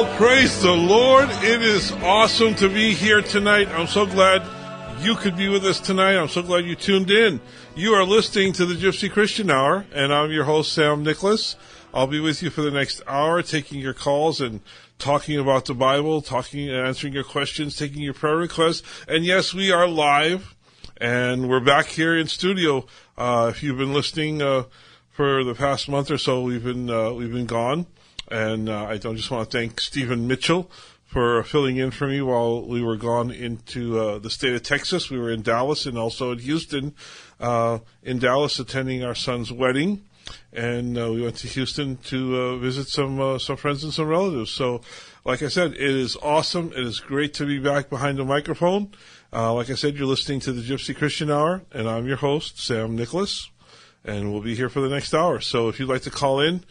Well, praise the Lord. It is awesome to be here tonight. I'm so glad you could be with us tonight. I'm so glad you tuned in. You are listening to the Gypsy Christian Hour, and I'm your host, Sam Nicholas. I'll be with you for the next hour, taking your calls and talking about the Bible, talking and answering your questions, taking your prayer requests. And yes, we are live, and we're back here in studio. Uh, if you've been listening uh, for the past month or so, we've been uh, we've been gone. And uh, I just want to thank Stephen Mitchell for filling in for me while we were gone into uh, the state of Texas. We were in Dallas and also in Houston. Uh, in Dallas, attending our son's wedding, and uh, we went to Houston to uh, visit some uh, some friends and some relatives. So, like I said, it is awesome. It is great to be back behind the microphone. like I said, you're listening to the Gypsy Christian Hour, and I'm your host, Sam Nicholas, and we'll be here for the next hour. So, if you'd like to call in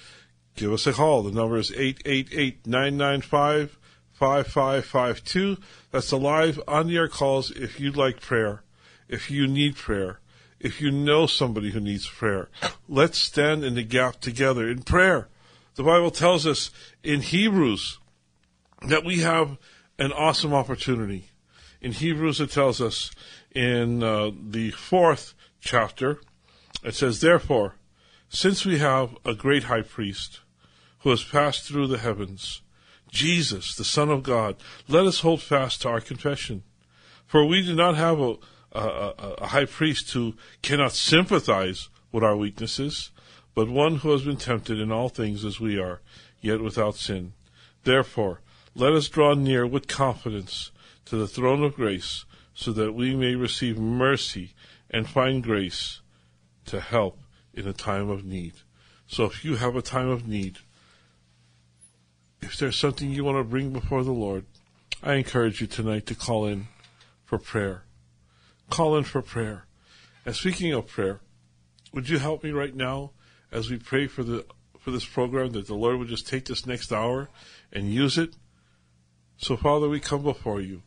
give us a call. The number is 888-995-5552. That's the live on the air calls if you'd like prayer, if you need prayer, if you know somebody who needs prayer. Let's stand in the gap together in prayer. The Bible tells us in Hebrews that we have an awesome opportunity. In Hebrews, it tells us in uh, the fourth chapter, it says, Therefore, since we have a great high priest who has passed through the heavens, Jesus, the Son of God, let us hold fast to our confession. For we do not have a, a, a, high priest who cannot sympathize with our weaknesses, but one who has been tempted in all things as we are, yet without sin. Therefore, let us draw near with confidence to the throne of grace, so that we may receive mercy and find grace to help in a time of need. So if you have a time of need, if there's something you want to bring before the Lord, I encourage you tonight to call in for prayer. Call in for prayer. And speaking of prayer, would you help me right now as we pray for the for this program that the Lord would just take this next hour and use it? So Father, we come before you.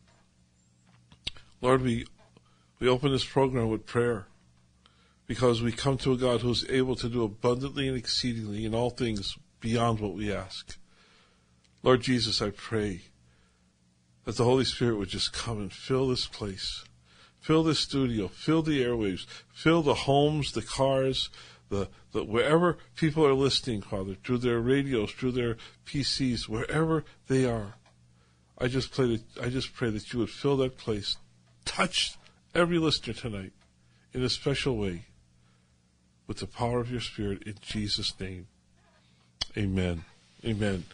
Lord, we we open this program with prayer because we come to a God who's able to do abundantly and exceedingly in all things beyond what we ask. Lord Jesus, I pray that the Holy Spirit would just come and fill this place, fill this studio, fill the airwaves, fill the homes, the cars, the, the wherever people are listening, Father, through their radios, through their PCs, wherever they are. I just pray that I just pray that you would fill that place, touch every listener tonight in a special way with the power of your Spirit in Jesus' name. Amen. Amen.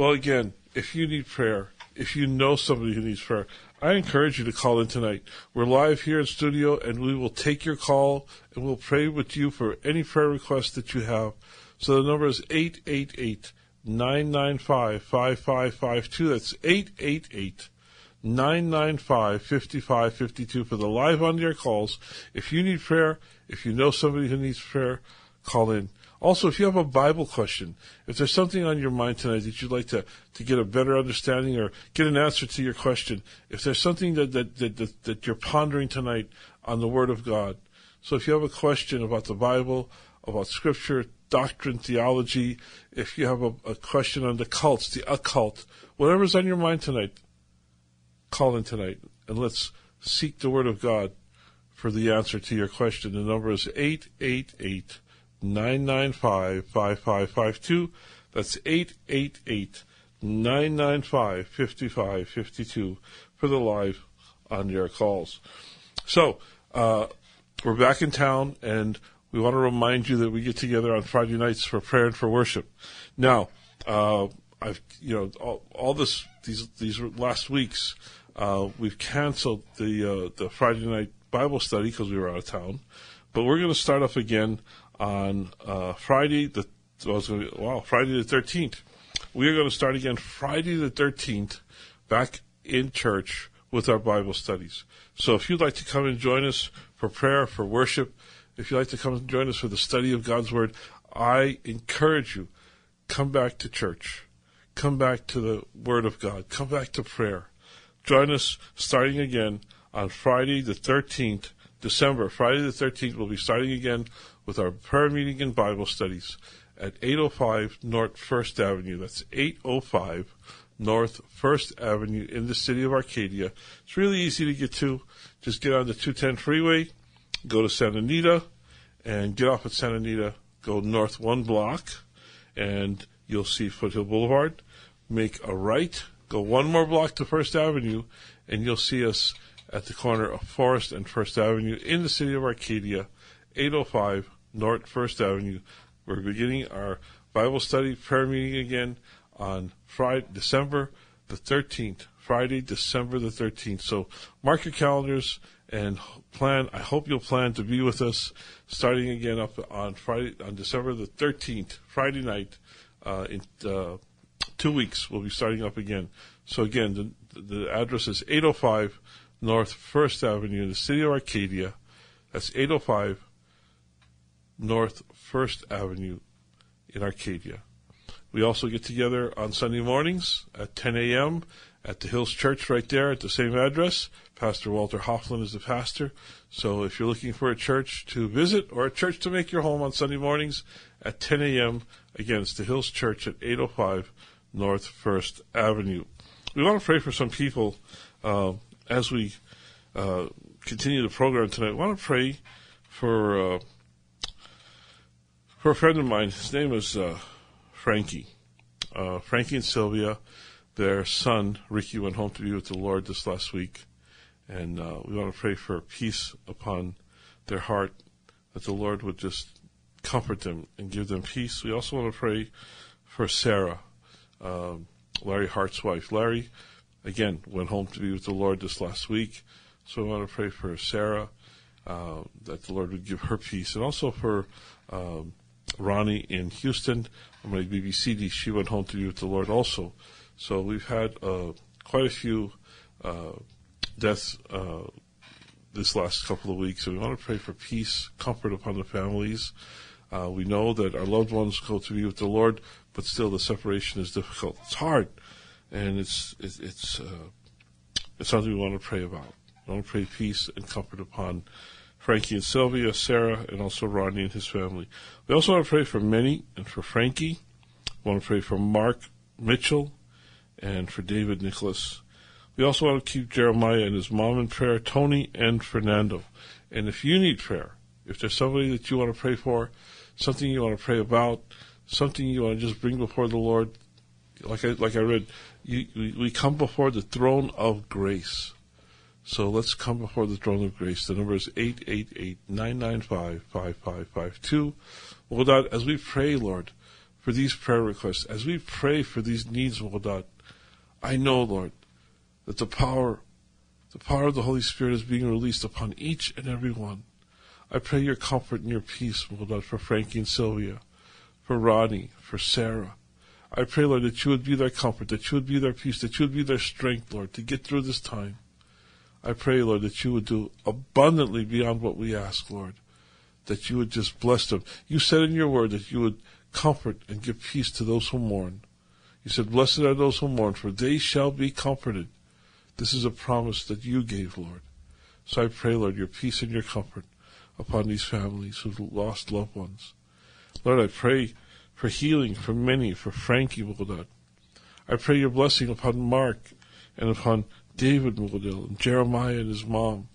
Well, again, if you need prayer, if you know somebody who needs prayer, I encourage you to call in tonight. We're live here in studio and we will take your call and we'll pray with you for any prayer requests that you have. So the number is 888 995 5552. That's 888 995 5552 for the live on air calls. If you need prayer, if you know somebody who needs prayer, call in. Also, if you have a Bible question, if there's something on your mind tonight that you'd like to, to get a better understanding or get an answer to your question, if there's something that, that, that, that, that you're pondering tonight on the Word of God, so if you have a question about the Bible, about Scripture, doctrine, theology, if you have a, a question on the cults, the occult, whatever's on your mind tonight, call in tonight and let's seek the Word of God for the answer to your question. The number is 888 995 5552. That's 888 995 5552 for the live on air calls. So, uh, we're back in town and we want to remind you that we get together on Friday nights for prayer and for worship. Now, uh, I've, you know, all, all, this, these, these last weeks, uh, we've canceled the, uh, the Friday night Bible study because we were out of town. But we're going to start off again on uh, Friday the well, be, wow Friday the thirteenth. We are going to start again Friday the thirteenth, back in church with our Bible studies. So if you'd like to come and join us for prayer, for worship, if you'd like to come and join us for the study of God's Word, I encourage you, come back to church. Come back to the Word of God. Come back to prayer. Join us starting again on Friday the 13th, December. Friday the 13th, we'll be starting again with our prayer meeting and Bible studies. at 805 North First Avenue. That's 805 North First Avenue in the city of Arcadia. It's really easy to get to. Just get on the 210 freeway, go to Santa Anita, and get off at Santa Anita, go north one block, and you'll see Foothill Boulevard. Make a right, go one more block to First Avenue, and you'll see us at the corner of Forest and First Avenue in the city of Arcadia, 805 North First Avenue. We're beginning our Bible study prayer meeting again on Friday, December the 13th. Friday, December the 13th. So mark your calendars and plan. I hope you'll plan to be with us starting again up on Friday, on December the 13th, Friday night. Uh, in uh, two weeks, we'll be starting up again. So again, the, the address is 805 North First Avenue in the city of Arcadia. That's 805 North First Avenue in Arcadia. We also get together on Sunday mornings at 10 a.m. at the Hills Church right there at the same address. Pastor Walter Hoffman is the pastor. So if you're looking for a church to visit or a church to make your home on Sunday mornings at 10 a.m., again, it's the Hills Church at 805 North First Avenue. We want to pray for some people uh, as we uh, continue the program tonight. I want to pray for uh, for a friend of mine. His name is uh, Frankie. Uh, Frankie and Sylvia, their son Ricky went home to be with the Lord this last week, and uh, we want to pray for peace upon their heart, that the Lord would just comfort them and give them peace. We also want to pray for Sarah, um, Larry Hart's wife. Larry, again, went home to be with the Lord this last week, so we want to pray for Sarah, uh, that the Lord would give her peace, and also for um, Ronnie in Houston. I'm going to BBC. She went home to be with the Lord also. So we've had uh, quite a few uh, deaths uh, this last couple of weeks. So we want to pray for peace, comfort upon the families. Uh, we know that our loved ones go to be with the Lord, but still the separation is difficult. It's hard, and it's it's it's, uh, it's something we want to pray about. We want to pray peace and comfort upon Frankie and Sylvia, Sarah, and also Ronnie and his family. We also want to pray for Minnie and for Frankie. We want to pray for Mark Mitchell and for David Nicholas. We also want to keep Jeremiah and his mom in prayer, Tony and Fernando. And if you need prayer, if there's somebody that you want to pray for, something you want to pray about, something you want to just bring before the Lord, like I, like I read, you, we, come before the throne of grace. So let's come before the throne of grace. The number is 888-995-5552. Lord God, as we pray, Lord, for these prayer requests, as we pray for these needs, Lord God, I know, Lord, that the power, the power of the Holy Spirit is being released upon each and every one. I pray your comfort and your peace, Lord God, for Frankie and Sylvia, for Ronnie, for Sarah. I pray, Lord, that you would be their comfort, that you would be their peace, that you would be their strength, Lord, to get through this time. I pray, Lord, that you would do abundantly beyond what we ask, Lord. That you would just bless them. You said in your word that you would comfort and give peace to those who mourn. You said, Blessed are those who mourn, for they shall be comforted. This is a promise that you gave, Lord. So I pray, Lord, your peace and your comfort upon these families who've lost loved ones. Lord, I pray for healing for Minnie, for Frankie, Lord. I pray your blessing upon Mark and upon David Mulladil and Jeremiah and his mom.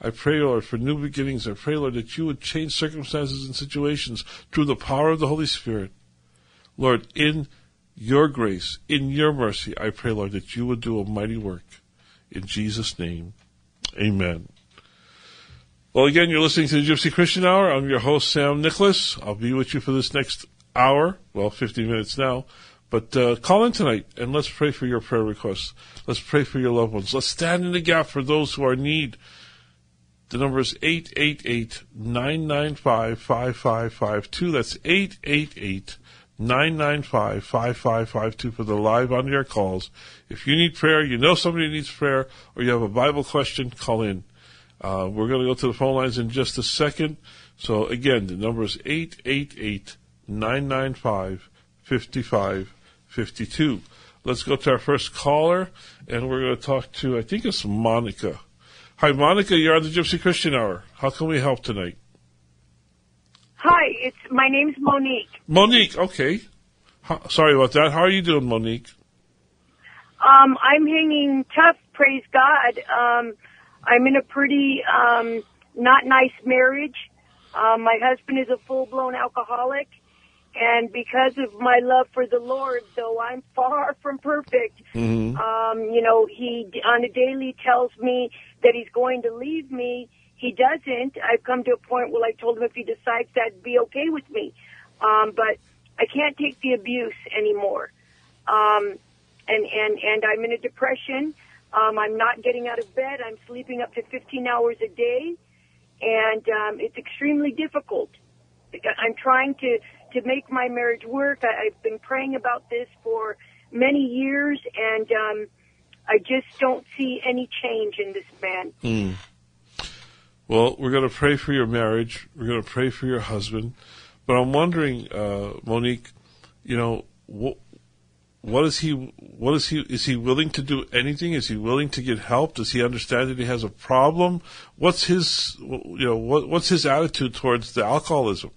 I pray, Lord, for new beginnings. I pray, Lord, that you would change circumstances and situations through the power of the Holy Spirit. Lord, in your grace, in your mercy, I pray, Lord, that you would do a mighty work. In Jesus' name, amen. Well, again, you're listening to the Gypsy Christian Hour. I'm your host, Sam Nicholas. I'll be with you for this next hour, well, 50 minutes now. But uh, call in tonight and let's pray for your prayer requests. Let's pray for your loved ones. Let's stand in the gap for those who are in need. The number is 888-995-5552. That's 888-995-5552 for the live on air calls. If you need prayer, you know somebody needs prayer, or you have a Bible question, call in. Uh, we're going to go to the phone lines in just a second. So again, the number is 888 995 5552. Let's go to our first caller, and we're going to talk to, I think it's Monica. Hi, Monica, you're on the Gypsy Christian Hour. How can we help tonight? Hi, it's my name's Monique. Monique, okay. Ho- sorry about that. How are you doing, Monique? Um, I'm hanging tough, praise God. Um, I'm in a pretty um, not nice marriage. Um, my husband is a full blown alcoholic, and because of my love for the Lord, though I'm far from perfect, Mm-hmm. um, you know, he on a daily tells me that he's going to leave me. He doesn't. I've come to a point where I told him if he decides that'd be okay with me, um, but I can't take the abuse anymore. Um, and and and I'm in a depression. Um, I'm not getting out of bed. I'm sleeping up to 15 hours a day, and um, it's extremely difficult. I'm trying to to make my marriage work. I, I've been praying about this for many years, and um, I just don't see any change in this man. Well, we're going to pray for your marriage. We're going to pray for your husband. But I'm wondering, uh, Monique, you know, what, what is he, what is he, is he willing to do anything? Is he willing to get help? Does he understand that he has a problem? What's his, you know, what, what's his attitude towards the alcoholism?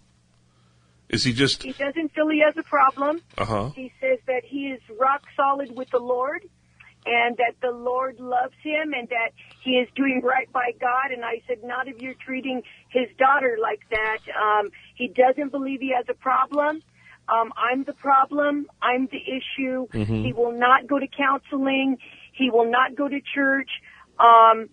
Is he just, He doesn't feel he has a problem. uh huh, He says that he is rock solid with the Lord and that the Lord loves him and that he is doing right by God. And I said, not if you're treating his daughter like that. Um, he doesn't believe he has a problem. Um, I'm the problem. I'm the issue. He will not go to counseling. He will not go to church. Um,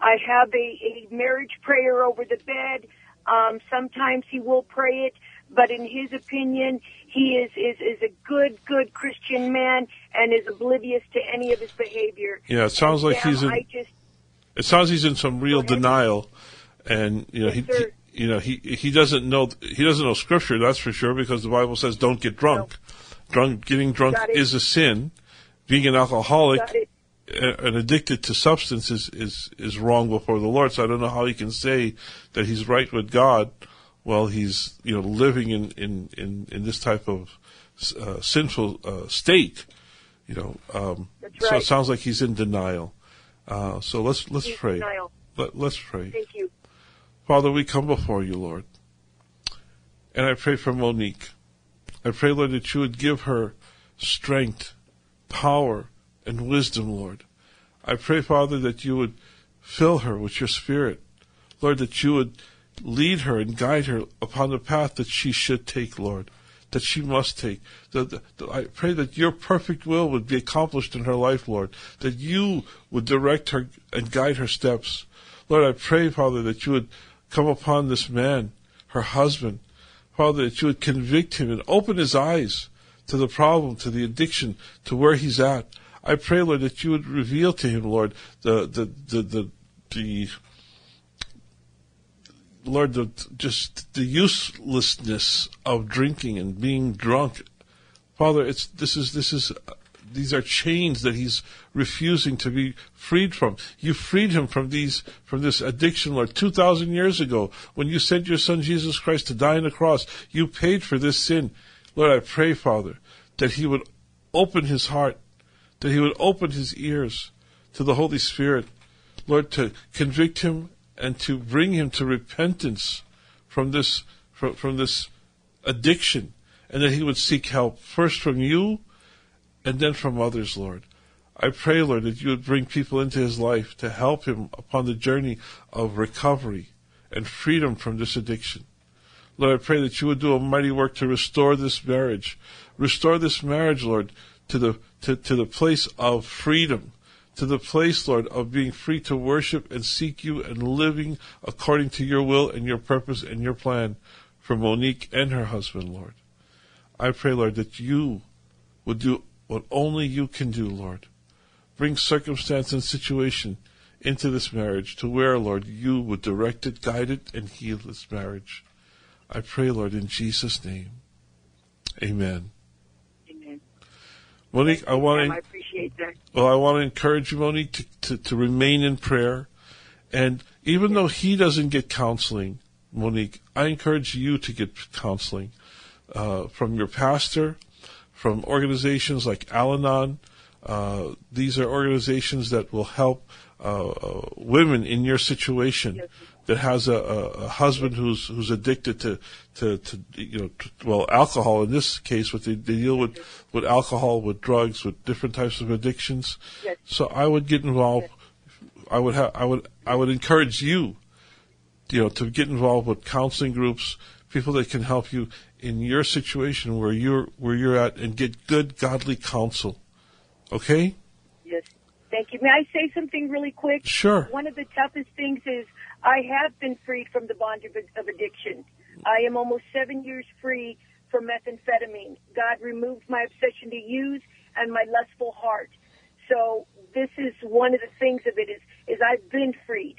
I have a, a marriage prayer over the bed. Um, sometimes he will pray it, but in his opinion, he is, is, is a good, good Christian man and is oblivious to any of his behavior. yeah, it sounds like Sam, he's in, just, it sounds he's in some real denial, and you know Yes, he, you know he he doesn't know he doesn't know scripture. That's for sure because the Bible says don't get drunk. Drunk, getting drunk is a sin. Being an alcoholic and addicted to substances is, is is wrong before the Lord. So I don't know how he can say that he's right with God while he's you know living in in in, in this type of uh, sinful uh, state. You know, um, That's so it sounds like he's in denial. Uh, so let's let's He's pray. Let, let's pray. thank you. Father, we come before you, Lord. And I pray for Monique. I pray, Lord, that you would give her strength, power, and wisdom, Lord. I pray, Father, that you would fill her with your spirit. Lord, that you would lead her and guide her upon the path that she should take, Lord, that she must take. That, I pray that your perfect will would be accomplished in her life, Lord, that you would direct her and guide her steps. Lord, I pray, Father, that you would come upon this man, her husband, Father, that you would convict him and open his eyes to the problem, to the addiction, to where he's at. I pray, Lord, that you would reveal to him, Lord, the the the the, the Lord, the, just the uselessness of drinking and being drunk. Father, it's this is this is these are chains that he's refusing to be freed from. You freed him from these from this addiction, Lord, two thousand years ago when you sent your Son Jesus Christ to die on the cross. You paid for this sin, Lord. I pray, Father, that he would open his heart, that he would open his ears to the Holy Spirit, Lord, to convict him and to bring him to repentance from this from, from this addiction, and that he would seek help first from you and then from others, Lord. I pray, Lord, that you would bring people into his life to help him upon the journey of recovery and freedom from this addiction. Lord, I pray that you would do a mighty work to restore this marriage. Restore this marriage, Lord, to the to, to the place of freedom, to the place, Lord, of being free to worship and seek you and living according to your will and your purpose and your plan for Monique and her husband, Lord. I pray, Lord, that you would do what only you can do, Lord. Bring circumstance and situation into this marriage to where, Lord, you would direct it, guide it, and heal this marriage. I pray, Lord, in Jesus' name. Amen. Amen. Monique, I want to That. well, I want to encourage you, Monique, to, to, to remain in prayer. And even though he doesn't get counseling, Monique, I encourage you to get counseling uh, from your pastor, from organizations like Al Anon. Uh, these are organizations that will help uh, uh, women in your situation that has a, a, a husband who's who's addicted to to, to you know to, well alcohol in this case, but they, they deal with with alcohol, with drugs, with different types of addictions. Yes. So I would get involved. I would have I would I would encourage you, you know, to get involved with counseling groups, people that can help you in your situation where you're where you're at, and get good godly counsel. Okay. Yes. Thank you. May I say something really quick? Sure. One of the toughest things is I have been freed from the bond of, addiction. I am almost seven years free from methamphetamine. God removed my obsession to use and my lustful heart. So this is one of the things of it is, is I've been freed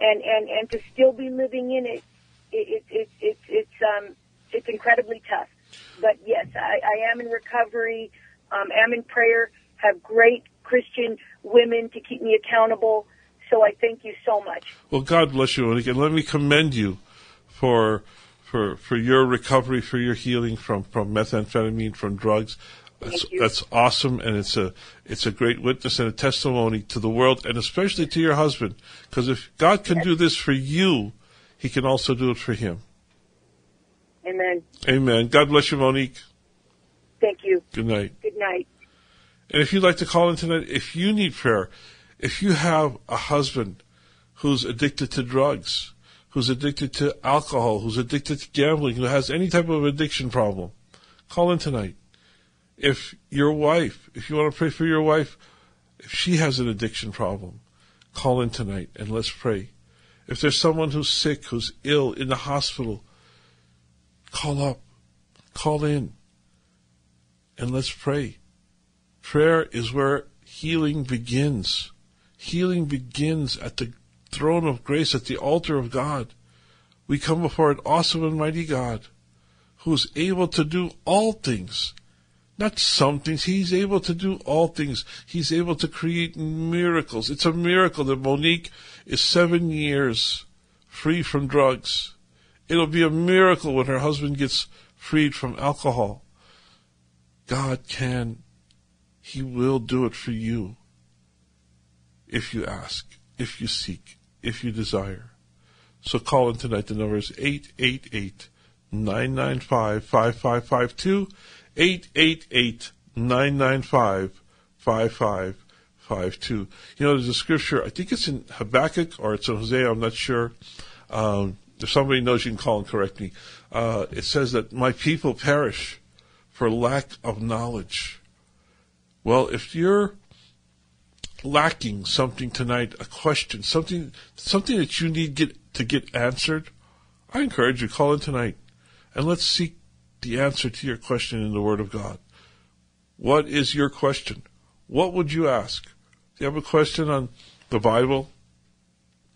and, and, and to still be living in it, it, it, it, it it's, um, it's incredibly tough. But yes, I, I am in recovery, um, am in prayer, have great Christian women to keep me accountable. So I thank you so much. Well, God bless you, and again, let me commend you for for for your recovery, for your healing from from methamphetamine, from drugs. That's, that's awesome, and it's a it's a great witness and a testimony to the world, and especially to your husband. Because if God can do this for you, He can also do it for him. Amen. Amen. God bless you, Monique. Thank you. Good night. Good night. And if you'd like to call in tonight, if you need prayer, if you have a husband who's addicted to drugs, who's addicted to alcohol, who's addicted to gambling, who has any type of addiction problem, call in tonight. If your wife, if you want to pray for your wife, if she has an addiction problem, call in tonight and let's pray. If there's someone who's sick, who's ill in the hospital, call up, call in, and let's pray. Prayer is where healing begins. Healing begins at the throne of grace, at the altar of God. We come before an awesome and mighty God who is able to do all things. Not some things. He's able to do all things. He's able to create miracles. It's a miracle that Monique is seven years free from drugs. It'll be a miracle when her husband gets freed from alcohol. God can he will do it for you if you ask, if you seek, if you desire. So call in tonight. The number is 888 995 5552. 888 995 5552. You know, there's a scripture, I think it's in Habakkuk or it's in Hosea, I'm not sure. Um, if somebody knows, you can call and correct me. Uh, it says that my people perish for lack of knowledge. Well, if you're lacking something tonight, a question, something, something that you need get, to get answered, I encourage you call in tonight and let's seek the answer to your question in the Word of God. What is your question? What would you ask? Do you have a question on the Bible,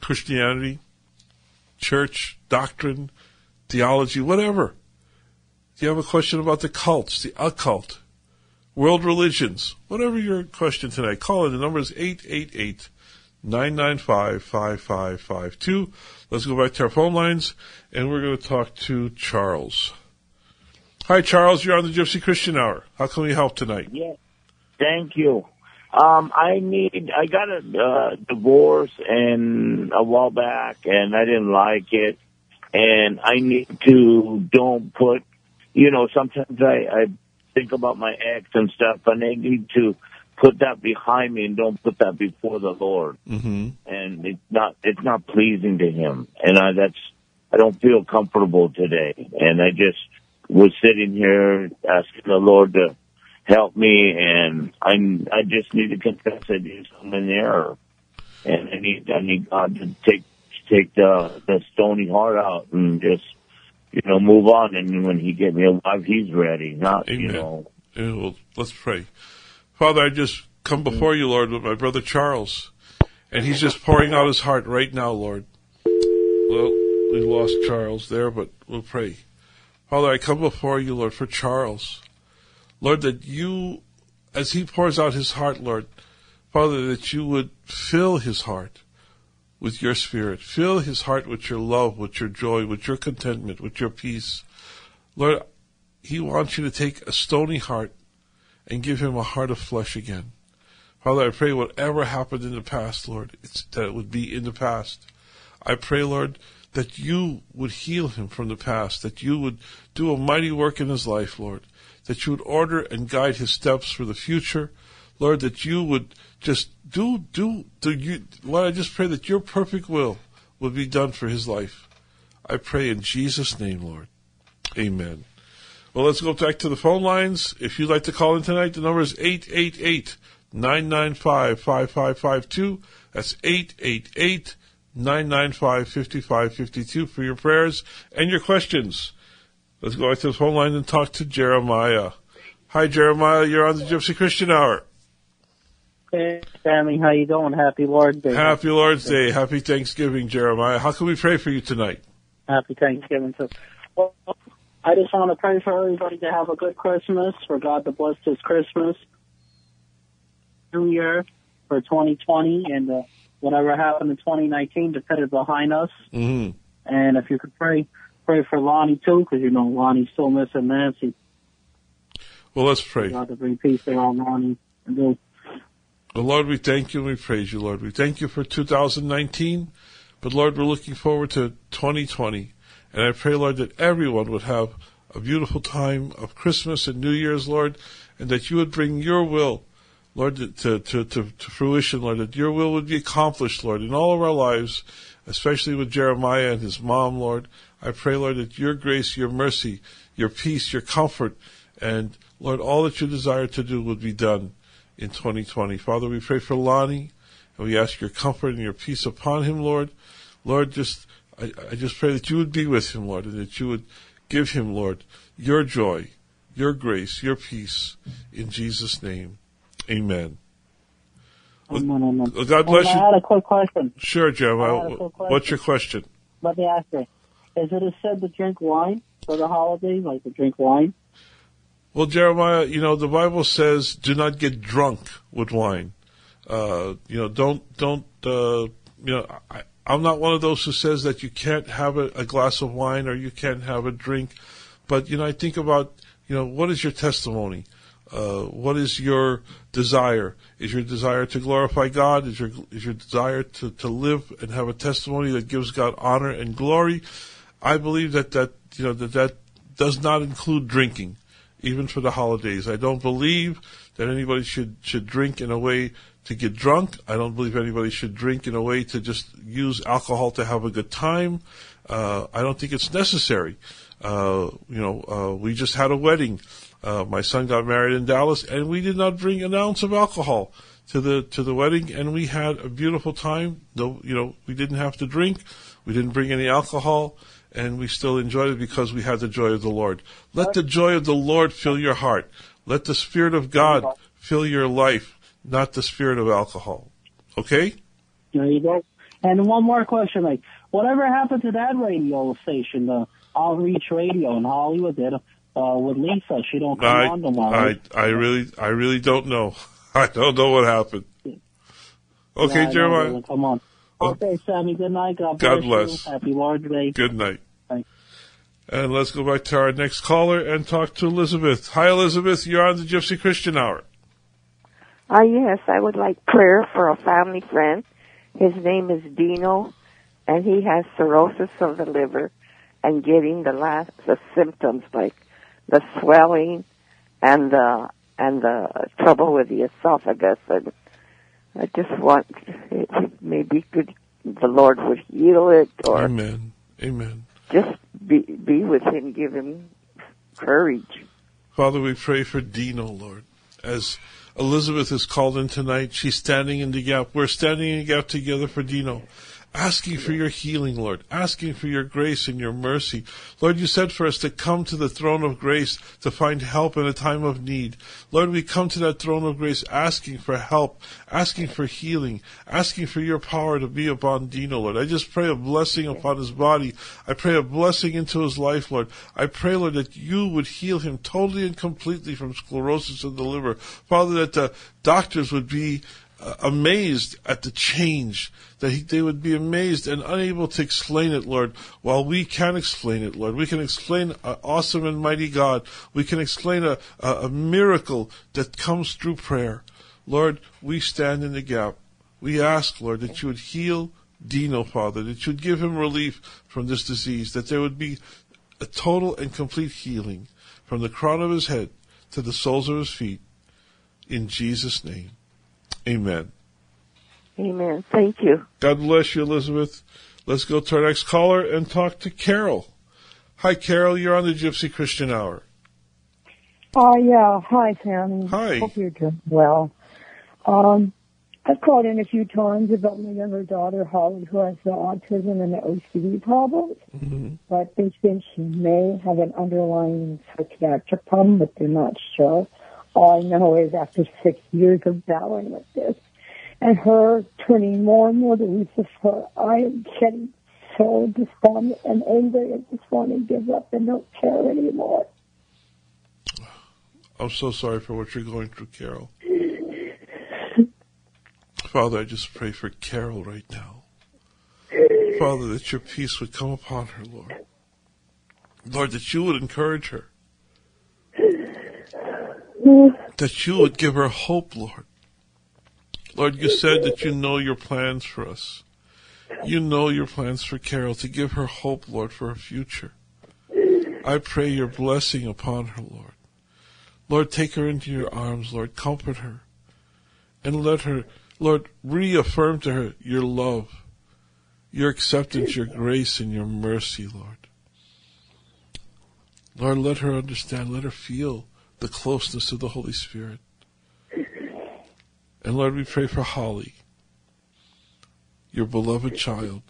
Christianity, church, doctrine, theology, whatever? Do you have a question about the cults, the occult? World religions, whatever your question tonight, call in. The number is 888 995 5552. Let's go back to our phone lines and we're going to talk to Charles. Hi, Charles. You're on the Gypsy Christian Hour. How can we help tonight? Yeah. Thank you. Um, I need, I got a uh, divorce and a while back and I didn't like it and I need to don't put, you know, sometimes I, I think about my ex and stuff, and I need to put that behind me and don't put that before the Lord. Mm-hmm. And it's not it's not pleasing to Him, and I that's I don't feel comfortable today. And I just was sitting here asking the Lord to help me, and I I just need to confess I did something error, and I need I need God to take take the the stony heart out and just you know, move on. And when he get me alive, he's ready. Not, Amen. you know. Yeah, well, let's pray. Father, I just come mm-hmm. before you, Lord, with my brother Charles. And he's just pouring out his heart right now, Lord. Well, we lost Charles there, but we'll pray. Father, I come before you, Lord, for Charles. Lord, that you, as he pours out his heart, Lord, Father, that you would fill his heart with your spirit. Fill his heart with your love, with your joy, with your contentment, with your peace. Lord, he wants you to take a stony heart and give him a heart of flesh again. Father, I pray whatever happened in the past, Lord, that it would be in the past. I pray, Lord, that you would heal him from the past, that you would do a mighty work in his life, Lord, that you would order and guide his steps for the future, Lord, that you would just do, do, do you, Lord, I just pray that your perfect will will be done for his life. I pray in Jesus' name, Lord. Amen. Well, let's go back to the phone lines. If you'd like to call in tonight, the number is 888 995 5552. That's 888 995 5552 for your prayers and your questions. Let's go back to the phone line and talk to Jeremiah. Hi, Jeremiah. You're on the Gypsy Christian Hour. Hey, family. How you doing? Happy Lord's Day. Happy Lord's Day. Happy Thanksgiving, Jeremiah. How can we pray for you tonight? Happy Thanksgiving. So, well, I just want to pray for everybody to have a good Christmas, for God to bless this Christmas, New Year for 2020, and uh, whatever happened in 2019 to put it behind us. Mm-hmm. And if you could pray, pray for Lonnie too, because you know Lonnie's still missing Nancy. Well, let's pray. God to bring peace around Lonnie and do. Well, Lord, we thank you and we praise you, Lord. We thank you for 2019, but Lord, we're looking forward to 2020. And I pray, Lord, that everyone would have a beautiful time of Christmas and New Year's, Lord, and that you would bring your will, Lord, to, to, to, to fruition, Lord, that your will would be accomplished, Lord, in all of our lives, especially with Jeremiah and his mom, Lord. I pray, Lord, that your grace, your mercy, your peace, your comfort, and Lord, all that you desire to do would be done in 2020. Father, we pray for Lonnie, and we ask your comfort and your peace upon him, Lord. Lord, just I, I just pray that you would be with him, Lord, and that you would give him, Lord, your joy, your grace, your peace, in Jesus' name. Amen. Amen, amen. Well, God bless you. I had a quick question. Sure, I Jeremiah. a quick What's your question? Let me ask you: Is it a said to drink wine for the holidays, like to drink wine? Well, Jeremiah, you know the Bible says, "Do not get drunk with wine." Uh, you know, don't don't. Uh, you know, I, I'm not one of those who says that you can't have a, a glass of wine or you can't have a drink, but you know, I think about you know what is your testimony. Uh, what is your desire? Is your desire to glorify God? Is your is your desire to, to live and have a testimony that gives God honor and glory? I believe that that you know that that does not include drinking, even for the holidays. I don't believe that anybody should should drink in a way to get drunk. I don't believe anybody should drink in a way to just use alcohol to have a good time. Uh, I don't think it's necessary. Uh, you know, uh, we just had a wedding. Uh, my son got married in Dallas, and we did not bring an ounce of alcohol to the to the wedding, and we had a beautiful time. Though you know, we didn't have to drink, we didn't bring any alcohol, and we still enjoyed it because we had the joy of the Lord. Let the joy of the Lord fill your heart. Let the Spirit of God fill your life, not the spirit of alcohol. Okay? There you go. And one more question: Like, whatever happened to that radio station, the Outreach Radio in Hollywood? Uh, with Lisa? She don't come I, on no more. I. I really, I really don't know. I don't know what happened. Okay, Yeah, Jeremiah. Come on. Oh. Okay, Sammy. Good night. God, God bless. bless. You. Happy Lord's Day. Good night. And let's go back to our next caller and talk to Elizabeth. Hi, Elizabeth. You're on the Gypsy Christian Hour. Uh, yes, I would like prayer for a family friend. His name is Dino, and he has cirrhosis of the liver and getting the last the symptoms like the swelling and the and the trouble with the esophagus. And I just want it, it maybe could the Lord would heal it or Amen. Amen. Just be be with him, give him courage. Father, we pray for Dino, Lord. As Elizabeth is called in tonight, she's standing in the gap. We're standing in the gap together for Dino. Asking for your healing, Lord. Asking for your grace and your mercy. Lord, you said for us to come to the throne of grace to find help in a time of need. Lord, we come to that throne of grace asking for help, asking for healing, asking for your power to be upon Dino, Lord. I just pray a blessing upon his body. I pray a blessing into his life, Lord. I pray, Lord, that you would heal him totally and completely from sclerosis of the liver. Father, that the doctors would be Uh, amazed at the change, that he, they would be amazed and unable to explain it, Lord, while we can explain it, Lord. We can explain an awesome and mighty God. We can explain a, a, a miracle that comes through prayer. Lord, we stand in the gap. We ask, Lord, that you would heal Dino, Father, that you'd give him relief from this disease, that there would be a total and complete healing from the crown of his head to the soles of his feet. In Jesus' name, amen. Amen. Thank you. God bless you, Elizabeth. Let's go to our next caller and talk to Carol. Hi, Carol. You're on the Gypsy Christian Hour. Oh, yeah. Hi, Sammy. Hi. Hope you're doing well. Um, I've called in a few times about my younger daughter, Holly, who has the autism and the OCD problems. Mm-hmm. But they think she may have an underlying psychiatric problem, but they're not sure. All I know is after six years of battling with this, and her turning more and more to Lucifer, I am getting so despondent and angry and just want to give up and don't care anymore. I'm so sorry for what you're going through, Carol. Father, I just pray for Carol right now. Father, that your peace would come upon her, Lord. Lord, that you would encourage her. That you would give her hope, Lord. Lord, you said that you know your plans for us. You know your plans for Carol to give her hope, Lord, for her future. I pray your blessing upon her, Lord. Lord, take her into your arms, Lord. Comfort her. And let her, Lord, reaffirm to her your love, your acceptance, your grace, and your mercy, Lord. Lord, let her understand, let her feel the closeness of the Holy Spirit. And Lord, we pray for Holly, your beloved child.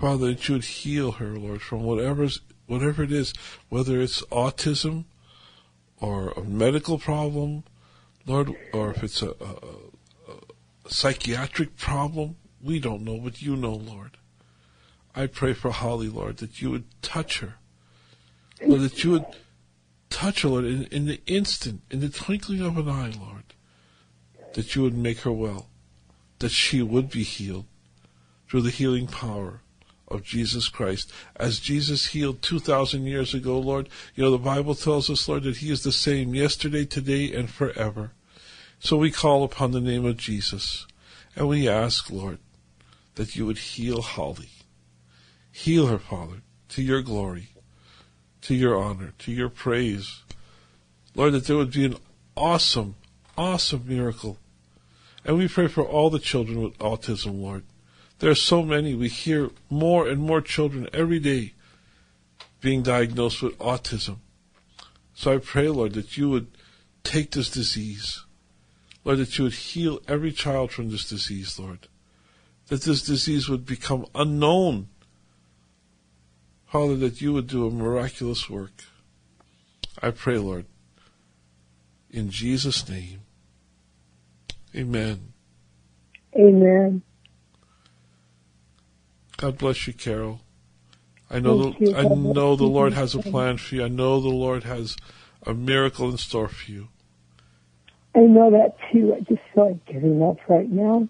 Father, that you would heal her, Lord, from whatever's, whatever it is, whether it's autism or a medical problem, Lord, or if it's a, a, a psychiatric problem, we don't know, but you know, Lord. I pray for Holly, Lord, that you would touch her. Lord, that you would touch her, Lord, in, in the instant, in the twinkling of an eye, Lord, that you would make her well, that she would be healed through the healing power of Jesus Christ. As Jesus healed 2,000 years ago, Lord, you know, the Bible tells us, Lord, that He is the same yesterday, today, and forever. So we call upon the name of Jesus, and we ask, Lord, that you would heal Holly. Heal her, Father, to your glory, to your honor, to your praise. Lord, that there would be an awesome, awesome miracle. And we pray for all the children with autism, Lord. There are so many. We hear more and more children every day being diagnosed with autism. So I pray, Lord, that you would take this disease. Lord, that you would heal every child from this disease, Lord. That this disease would become unknown. Father, that you would do a miraculous work. I pray, Lord, in Jesus' name. Amen. Amen. God bless you, Carol. I know Thank the, you. I know the. Lord has a plan for you. I know the Lord has a miracle in store for you. I know that too. I just feel like giving up right now.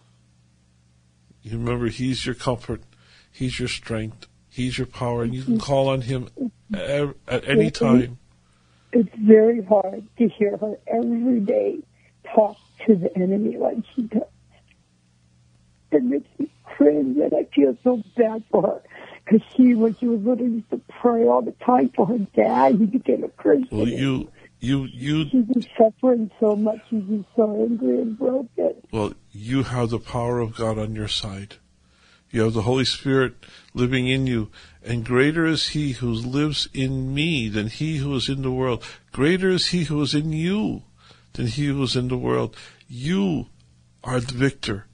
You remember, He's your comfort, He's your strength, He's your power, and you can call on Him at any time. It's very hard to hear her every day talk to the enemy like she does. It makes me cringe and I feel so bad for her. Because she, when she was little, used to pray all the time for her dad. He became a Christian. Well, you, you, you, She's been suffering so much. She's been so angry and broken. well, you have the power of God on your side. You have the Holy Spirit living in you, and greater is He who lives in me than He who is in the world. Greater is He who is in you than He who is in the world. You are the victor.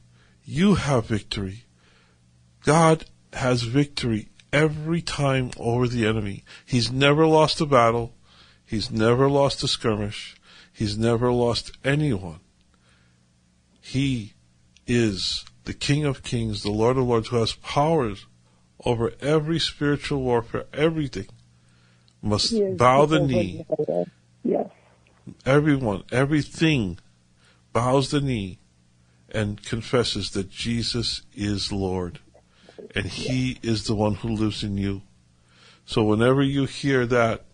You have victory. God has victory every time over the enemy. He's never lost a battle. He's never lost a skirmish. He's never lost anyone. He is the King of Kings, the Lord of Lords, who has powers over every spiritual warfare. Everything must bow the knee. Yes. Everyone, everything bows the knee and confesses that Jesus is Lord and He is the one who lives in you. So whenever you hear that,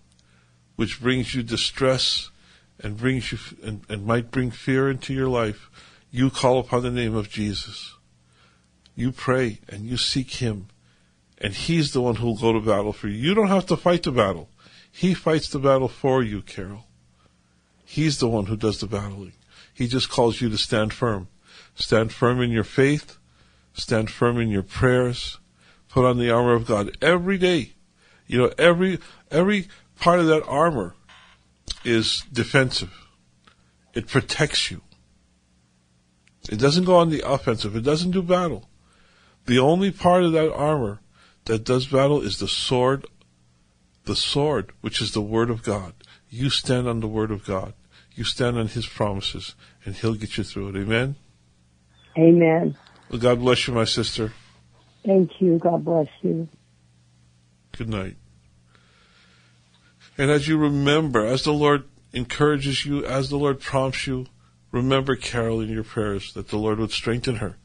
which brings you distress and brings you and, and might bring fear into your life, you call upon the name of Jesus. You pray and you seek Him, and He's the one who will go to battle for you. You don't have to fight the battle. He fights the battle for you, Carol. He's the one who does the battling. He just calls you to stand firm. Stand firm in your faith. Stand firm in your prayers. Put on the armor of God every day. You know, every, every part of that armor is defensive. It protects you. It doesn't go on the offensive. It doesn't do battle. The only part of that armor that does battle is the sword, the sword, which is the word of God. You stand on the word of God. You stand on his promises and he'll get you through it. Amen. Amen. Well, God bless you, my sister. Thank you. God bless you. Good night. And as you remember, as the Lord encourages you, as the Lord prompts you, remember Carol in your prayers that the Lord would strengthen her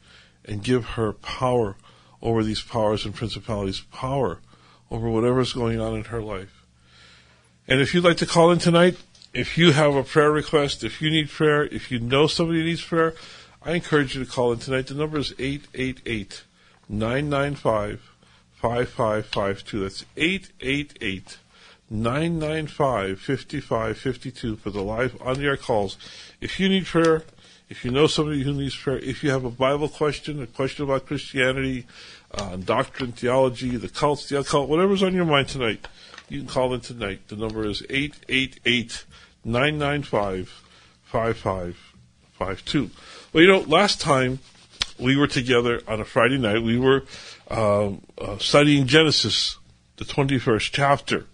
and give her power over these powers and principalities, power over whatever's going on in her life. And if you'd like to call in tonight, if you have a prayer request, if you need prayer, if you know somebody needs prayer, I encourage you to call in tonight. The number is 888 995 5552. That's 888 995 5552 for the live on the air calls. If you need prayer, if you know somebody who needs prayer, if you have a Bible question, a question about Christianity, uh, doctrine, theology, the cults, the occult, whatever's on your mind tonight, you can call in tonight. The number is 888 995 5552. Well, you know, last time we were together on a Friday night, we were um, uh, studying Genesis, the 21st chapter.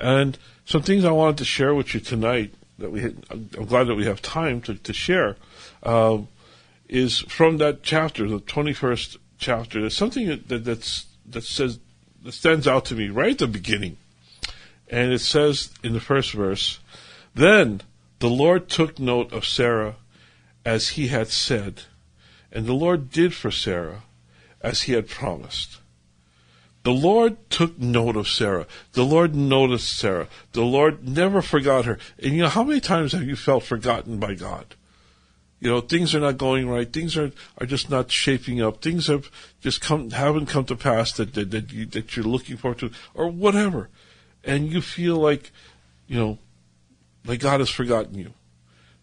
And some things I wanted to share with you tonight that we, had, I'm glad that we have time to, to share, uh, is from that chapter, the 21st chapter. There's something that, that, that's, that says, that stands out to me right at the beginning. And it says in the first verse, Then the Lord took note of Sarah as he had said, and the Lord did for Sarah as he had promised. The Lord took note of Sarah. The Lord noticed Sarah. The Lord never forgot her. And you know, how many times have you felt forgotten by God? You know, things are not going right. Things are, are just not shaping up. Things have just come, haven't come to pass that, that, that, you, that you're looking forward to, or whatever. And you feel like, you know, like God has forgotten you.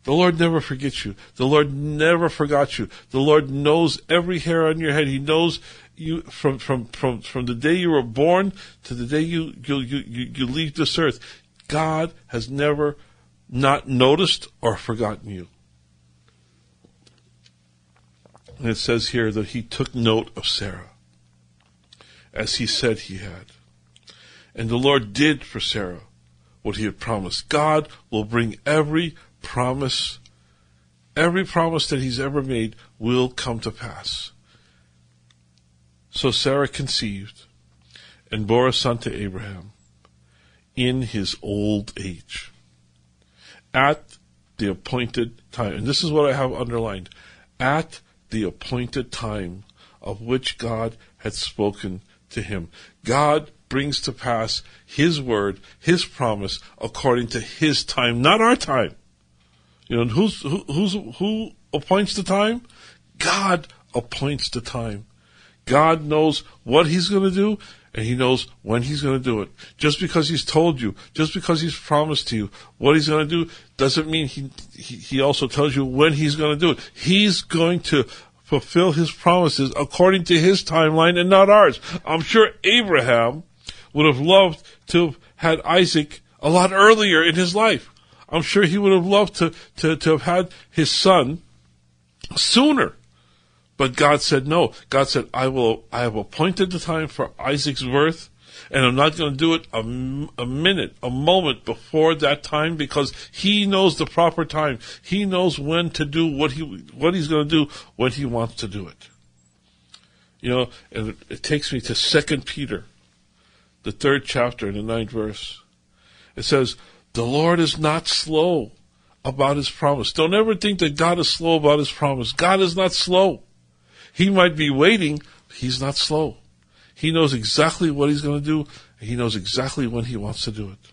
The Lord never forgets you. The Lord never forgot you. The Lord knows every hair on your head. He knows you from from from from the day you were born to the day you you you you leave this earth. God has never not noticed or forgotten you. And it says here that he took note of Sarah, as he said he had. And the Lord did for Sarah what he had promised. God will bring every promise, every promise that he's ever made will come to pass. So Sarah conceived and bore a son to Abraham in his old age at the appointed time. And this is what I have underlined at the appointed time of which God had spoken to him. God brings to pass his word, his promise, according to his time, not our time. You know, who's, who, who's, who appoints the time? God appoints the time. God knows what He's going to do, and He knows when He's going to do it. Just because He's told you, just because He's promised to you what He's going to do, doesn't mean He, he, he also tells you when He's going to do it. He's going to fulfill His promises according to His timeline and not ours. I'm sure Abraham would have loved to have had Isaac a lot earlier in his life. I'm sure he would have loved to, to, to have had his son sooner. But God said no. God said, I will, I have appointed the time for Isaac's birth, and I'm not going to do it a, a minute, a moment before that time because he knows the proper time. He knows when to do what he, what he's going to do when he wants to do it. You know, and it, it takes me to Second Peter, the third chapter the ninth verse. It says, the Lord is not slow about his promise. Don't ever think that God is slow about his promise. God is not slow. He might be waiting, he's not slow. He knows exactly what he's going to do, he knows exactly when he wants to do it.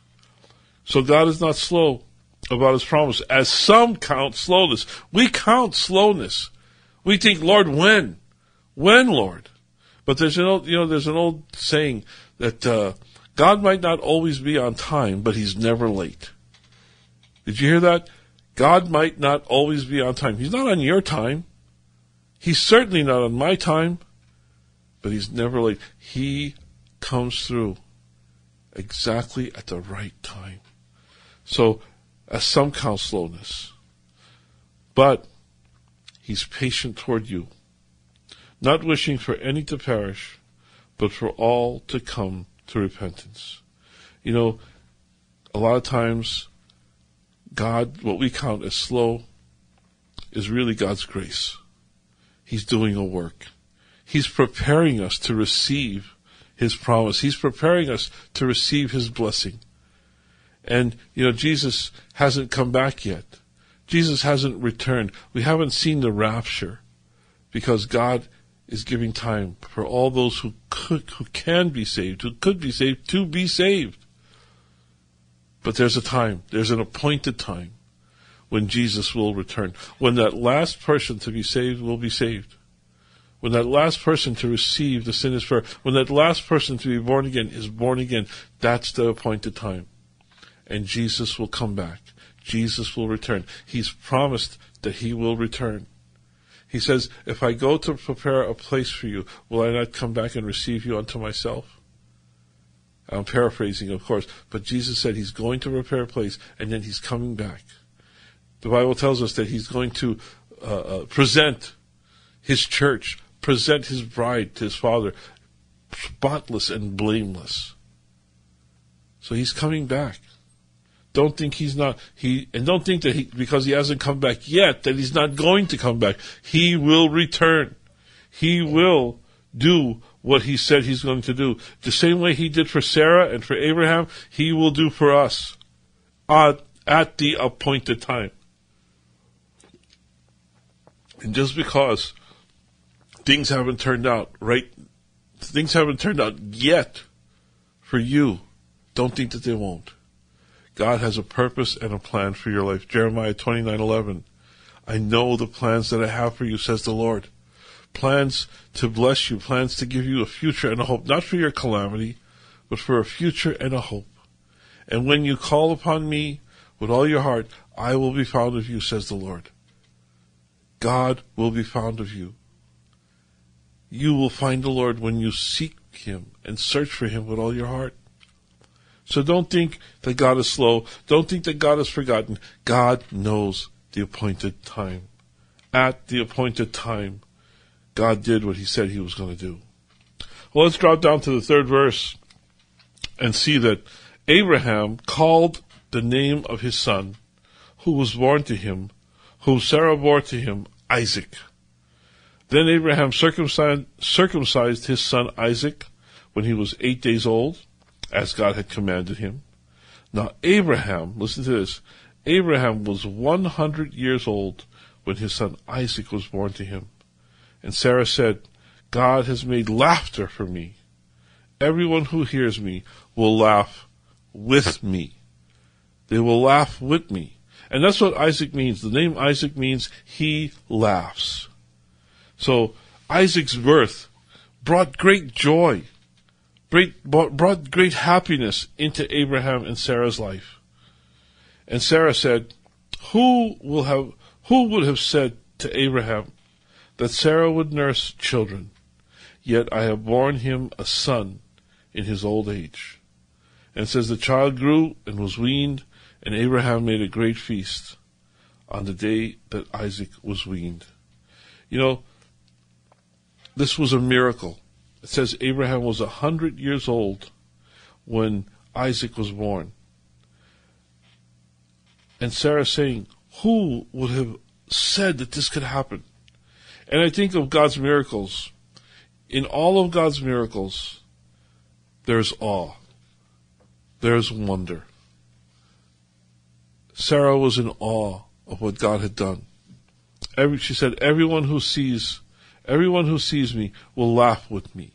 So God is not slow about his promise, as some count slowness. We count slowness. We think, Lord, when? When, Lord? But there's an old, you know, there's an old saying that uh, God might not always be on time, but He's never late. Did you hear that? God might not always be on time. He's not on your time. He's certainly not on my time, but He's never late. He comes through exactly at the right time. So, as some count slowness, but He's patient toward you not wishing for any to perish, but for all to come to repentance. You know, a lot of times, God, what we count as slow, is really God's grace. He's doing a work. He's preparing us to receive His promise. He's preparing us to receive His blessing. And, you know, Jesus hasn't come back yet. Jesus hasn't returned. We haven't seen the rapture because God is giving time for all those who could, who can be saved, who could be saved, to be saved. But there's a time, there's an appointed time when Jesus will return, when that last person to be saved will be saved, when that last person to receive the sinner's prayer, when that last person to be born again is born again, that's the appointed time. And Jesus will come back. Jesus will return. He's promised that he will return. He says, If I go to prepare a place for you, will I not come back and receive you unto myself? I'm paraphrasing, of course, but Jesus said he's going to prepare a place and then he's coming back. The Bible tells us that he's going to uh, uh, present his church, present his bride to his Father, spotless and blameless. So he's coming back. Don't think he's not he and don't think that he because he hasn't come back yet that he's not going to come back. He will return. He will do what he said he's going to do. The same way he did for Sarah and for Abraham, he will do for us at, at the appointed time. And just because things haven't turned out right, things haven't turned out yet for you, don't think that they won't. God has a purpose and a plan for your life. Jeremiah 29:11. I know the plans that I have for you, says the Lord. Plans to bless you, plans to give you a future and a hope, not for your calamity, but for a future and a hope. And when you call upon me with all your heart, I will be found of you, says the Lord. God will be found of you. You will find the Lord when you seek him and search for him with all your heart. So don't think that God is slow. Don't think that God has forgotten. God knows the appointed time. At the appointed time, God did what he said he was going to do. Well, let's drop down to the third verse and see that Abraham called the name of his son, who was born to him, whom Sarah bore to him, Isaac. Then Abraham circumcised, circumcised his son Isaac when he was eight days old as God had commanded him. Now, Abraham, listen to this Abraham was 100 years old when his son Isaac was born to him. And Sarah said, God has made laughter for me. Everyone who hears me will laugh with me. They will laugh with me. And that's what Isaac means. The name Isaac means he laughs. So Isaac's birth brought great joy great, brought great happiness into Abraham and Sarah's life. And Sarah said, Who will have who would have said to Abraham that Sarah would nurse children? Yet I have borne him a son in his old age. And says the child grew and was weaned, and Abraham made a great feast on the day that Isaac was weaned. You know, this was a miracle. It says Abraham was a hundred years old when Isaac was born. And Sarah saying, Who would have said that this could happen? And I think of God's miracles. In all of God's miracles, there's awe. There's wonder. Sarah was in awe of what God had done. Every, she said, everyone who sees Everyone who sees me will laugh with me.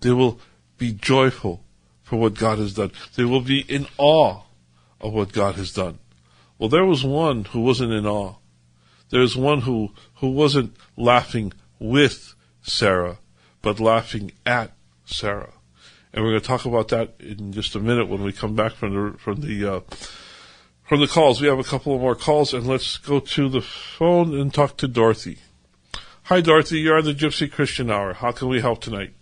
They will be joyful for what God has done. They will be in awe of what God has done. Well, there was one who wasn't in awe. There was one who, who wasn't laughing with Sarah, but laughing at Sarah. And we're going to talk about that in just a minute when we come back from the from the uh, from the calls. We have a couple of more calls, and let's go to the phone and talk to Dorothy. Hi, Dorothy. You're on the Gypsy Christian Hour. How can we help tonight?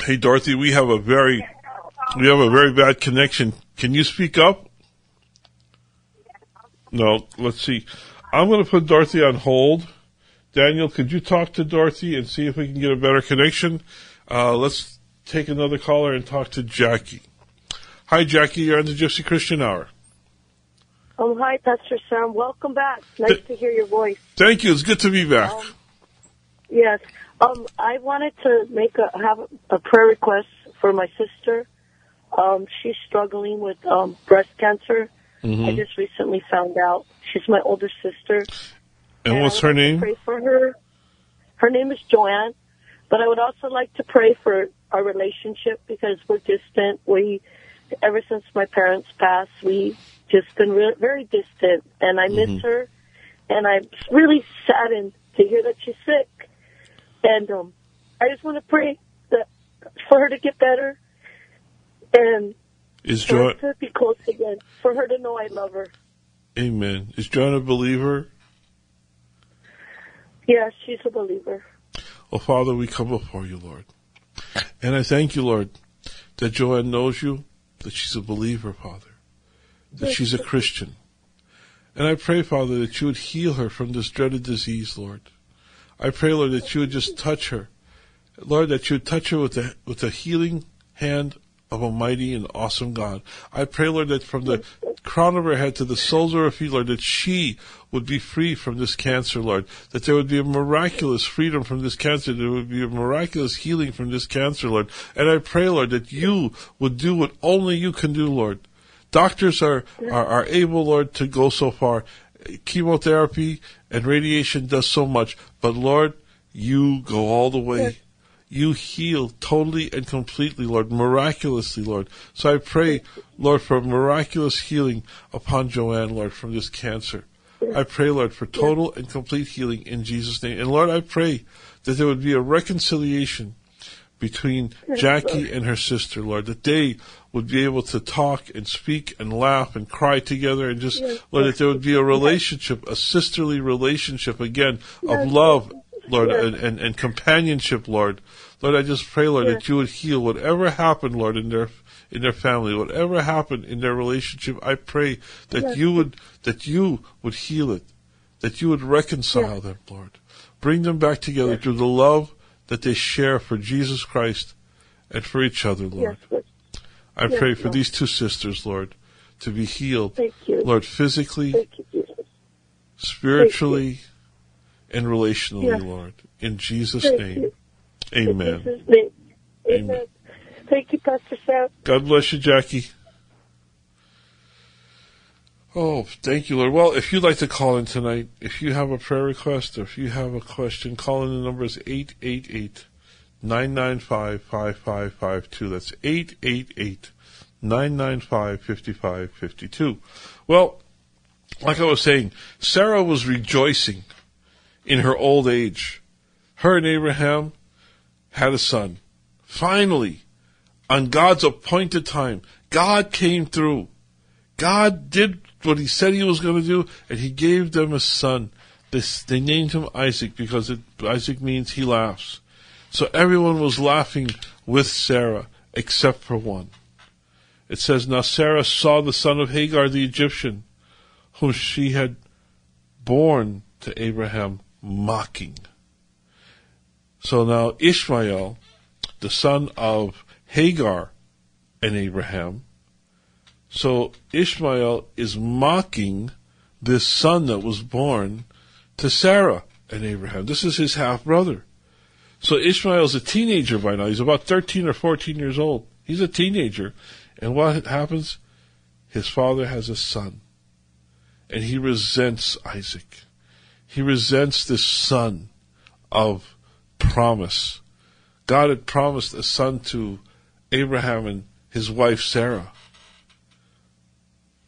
Hey, Dorothy. We have a very we have a very bad connection. Can you speak up? No. Let's see. I'm going to put Dorothy on hold. Daniel, could you talk to Dorothy and see if we can get a better connection? Uh, let's take another caller and talk to Jackie. Hi, Jackie. You're on the Gypsy Christian Hour. Oh, hi, Pastor Sam. Welcome back. Nice Th- to hear your voice. Thank you. It's good to be back. Um, Yes. Um, I wanted to make a have a prayer request for my sister. Um, she's struggling with um, breast cancer. I just recently found out. She's my older sister. and what's her would like to name? Pray for her. Her name is Joanne. But I would also like to pray for our relationship because we're distant. We, ever since my parents passed, we just been re- very distant, and I miss her. And I'm really saddened to hear that she's sick. And um, I just want to pray that for her to get better and Is us to be close again. For her to know I love her. Amen. Is Joanne a believer? Yes, she's a believer. Oh, Father, we come before you, Lord. And I thank you, Lord, that Joanne knows you, that she's a believer, Father, that she's a Christian. And I pray, Father, that you would heal her from this dreaded disease, Lord. I pray, Lord, that you would just touch her. Lord, that you would touch her with the, with the healing hand of a mighty and awesome God. I pray, Lord, that from the crown of her head to the soles of her feet, Lord, that she would be free from this cancer, Lord. That there would be a miraculous freedom from this cancer. There would be a miraculous healing from this cancer, Lord. And I pray, Lord, that you would do what only you can do, Lord. Doctors are, are, are able, Lord, to go so far. Chemotherapy and radiation does so much. But Lord, you go all the way. You heal totally and completely, Lord, miraculously, Lord. So I pray, Lord, for miraculous healing upon Joanne, Lord, from this cancer. I pray, Lord, for total and complete healing in Jesus' name. And Lord, I pray that there would be a reconciliation between Jackie and her sister, Lord, that they would be able to talk and speak and laugh and cry together and just, Lord, that there would be a relationship, a sisterly relationship again of love, Lord, and, and, and companionship, Lord. Lord, I just pray, Lord, that you would heal whatever happened, Lord, in their in their family, whatever happened in their relationship. I pray that you would that you would heal it, that you would reconcile them, Lord, bring them back together through the love that they share for Jesus Christ and for each other, Lord. I pray for these two sisters, Lord, to be healed, Thank you. Lord, physically, Thank you, Jesus. spiritually, and relationally, Yes. Lord. In Jesus' name, you. amen. In Jesus' name. Amen. Amen. Thank you, Pastor Sam. God bless you, Jackie. Oh, thank you, Lord. Well, if you'd like to call in tonight, if you have a prayer request or if you have a question, call in. The number is 888 995 5552. That's 888 995 5552. Well, like I was saying, Sarah was rejoicing in her old age. Her and Abraham had a son. Finally, on God's appointed time, God came through. God did what he said he was going to do, and he gave them a son. This, they named him Isaac because it, Isaac means he laughs. So everyone was laughing with Sarah, except for one. It says, Now Sarah saw the son of Hagar the Egyptian, whom she had borne to Abraham, mocking. So now Ishmael, the son of Hagar and Abraham, so Ishmael is mocking this son that was born to Sarah and Abraham. This is his half brother. So Ishmael's a teenager by now. He's about 13 or 14 years old. He's a teenager. And what happens? His father has a son. And he resents Isaac. He resents this son of promise. God had promised a son to Abraham and his wife Sarah.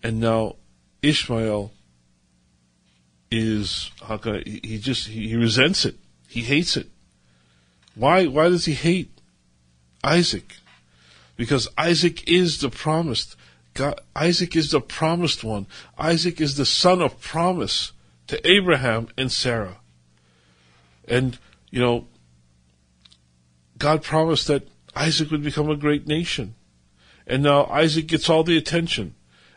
And now Ishmael is how can I, he just he resents it. He hates it. Why why does he hate Isaac? Because Isaac is the promised. God, Isaac is the promised one. Isaac is the son of promise to Abraham and Sarah. And, you know, God promised that Isaac would become a great nation. And now Isaac gets all the attention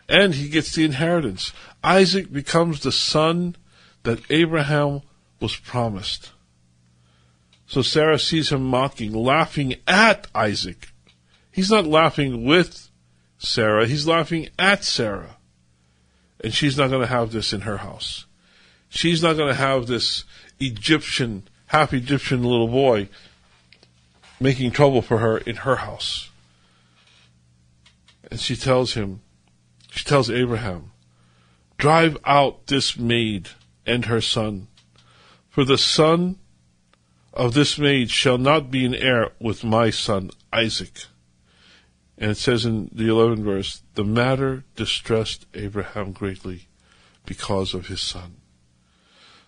and he gets the inheritance. Isaac becomes the son that Abraham was promised. So Sarah sees him mocking, laughing at Isaac. He's not laughing with Sarah, he's laughing at Sarah. And she's not going to have this in her house. She's not going to have this Egyptian, half Egyptian little boy making trouble for her in her house. And she tells him, she tells Abraham, drive out this maid and her son, for the son of this maid shall not be an heir with my son Isaac. And it says in the 11th verse, the matter distressed Abraham greatly because of his son.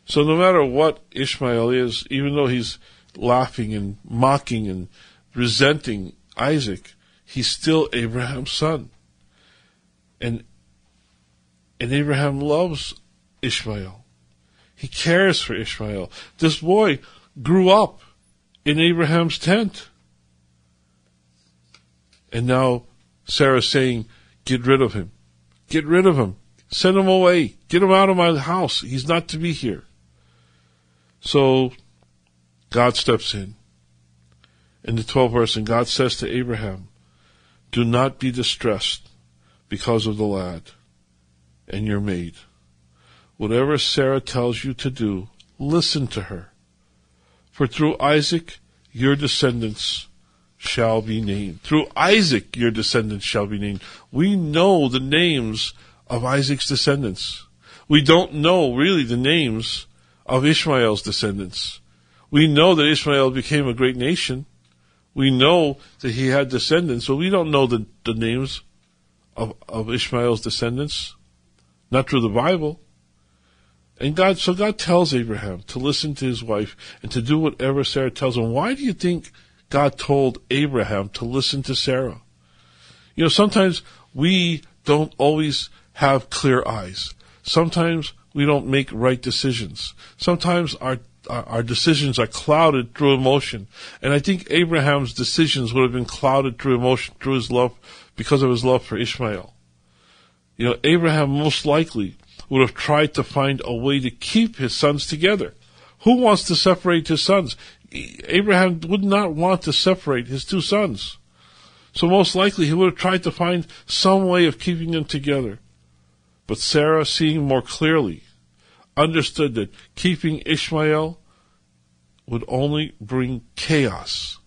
So no matter what Ishmael is, even though he's laughing and mocking and resenting Isaac, he's still Abraham's son. And and Abraham loves Ishmael. He cares for Ishmael. This boy grew up in Abraham's tent. And now Sarah's saying, get rid of him. Get rid of him. Send him away. Get him out of my house. He's not to be here. So God steps in. In the 12th verse, and God says to Abraham, Do not be distressed because of the lad and your maid. Whatever Sarah tells you to do, listen to her. For through Isaac your descendants shall be named. Through Isaac your descendants shall be named. We know the names of Isaac's descendants. We don't know really the names of Ishmael's descendants. We know that Ishmael became a great nation. We know that he had descendants, but we don't know the, the names of, of Ishmael's descendants. Not through the Bible. And God, so God tells Abraham to listen to his wife and to do whatever Sarah tells him. Why do you think God told Abraham to listen to Sarah? You know, sometimes we don't always have clear eyes. Sometimes we don't make right decisions. Sometimes our our decisions are clouded through emotion. And I think Abraham's decisions would have been clouded through emotion, through his love, because of his love for Ishmael. You know, Abraham most likely would have tried to find a way to keep his sons together. Who wants to separate his sons? Abraham would not want to separate his two sons. So most likely he would have tried to find some way of keeping them together. But Sarah, seeing more clearly, understood that keeping Ishmael would only bring chaos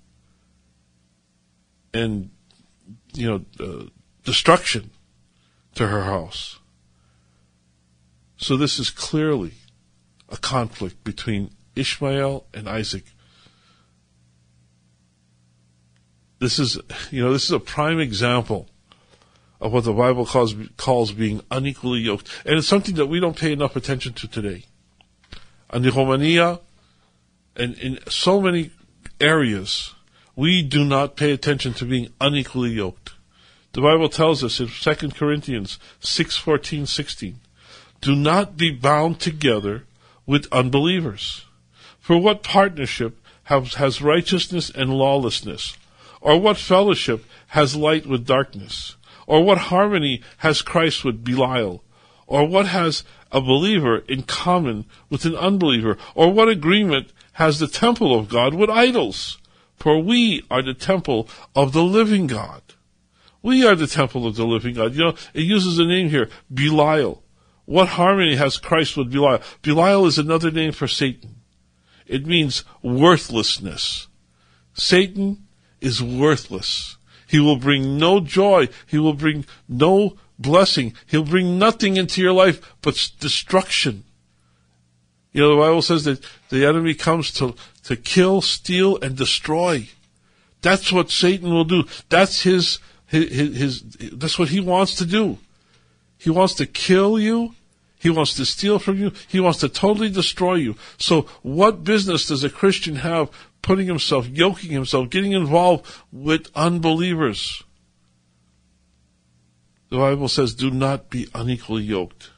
and, you know, uh, destruction to her house. So this is clearly a conflict between Ishmael and Isaac. This is, you know, this is a prime example of what the Bible calls, calls being unequally yoked. And it's something that we don't pay enough attention to today. And the Romania, and in so many areas, we do not pay attention to being unequally yoked. The Bible tells us in 2 Corinthians 6, 14, 16, do not be bound together with unbelievers. For what partnership has, has righteousness and lawlessness? Or what fellowship has light with darkness? Or what harmony has Christ with Belial? Or what has a believer in common with an unbeliever? Or what agreement has the temple of God with idols? For we are the temple of the living God. We are the temple of the living God. You know, it uses a name here, Belial. What harmony has Christ with Belial? Belial is another name for Satan. It means worthlessness. Satan is worthless. He will bring no joy. He will bring no blessing. He'll bring nothing into your life but destruction. You know, the Bible says that the enemy comes to, to kill, steal, and destroy. That's what Satan will do. That's his, his, his, his, that's what he wants to do. He wants to kill you. He wants to steal from you. He wants to totally destroy you. So what business does a Christian have putting himself, yoking himself, getting involved with unbelievers? The Bible says, do not be unequally yoked.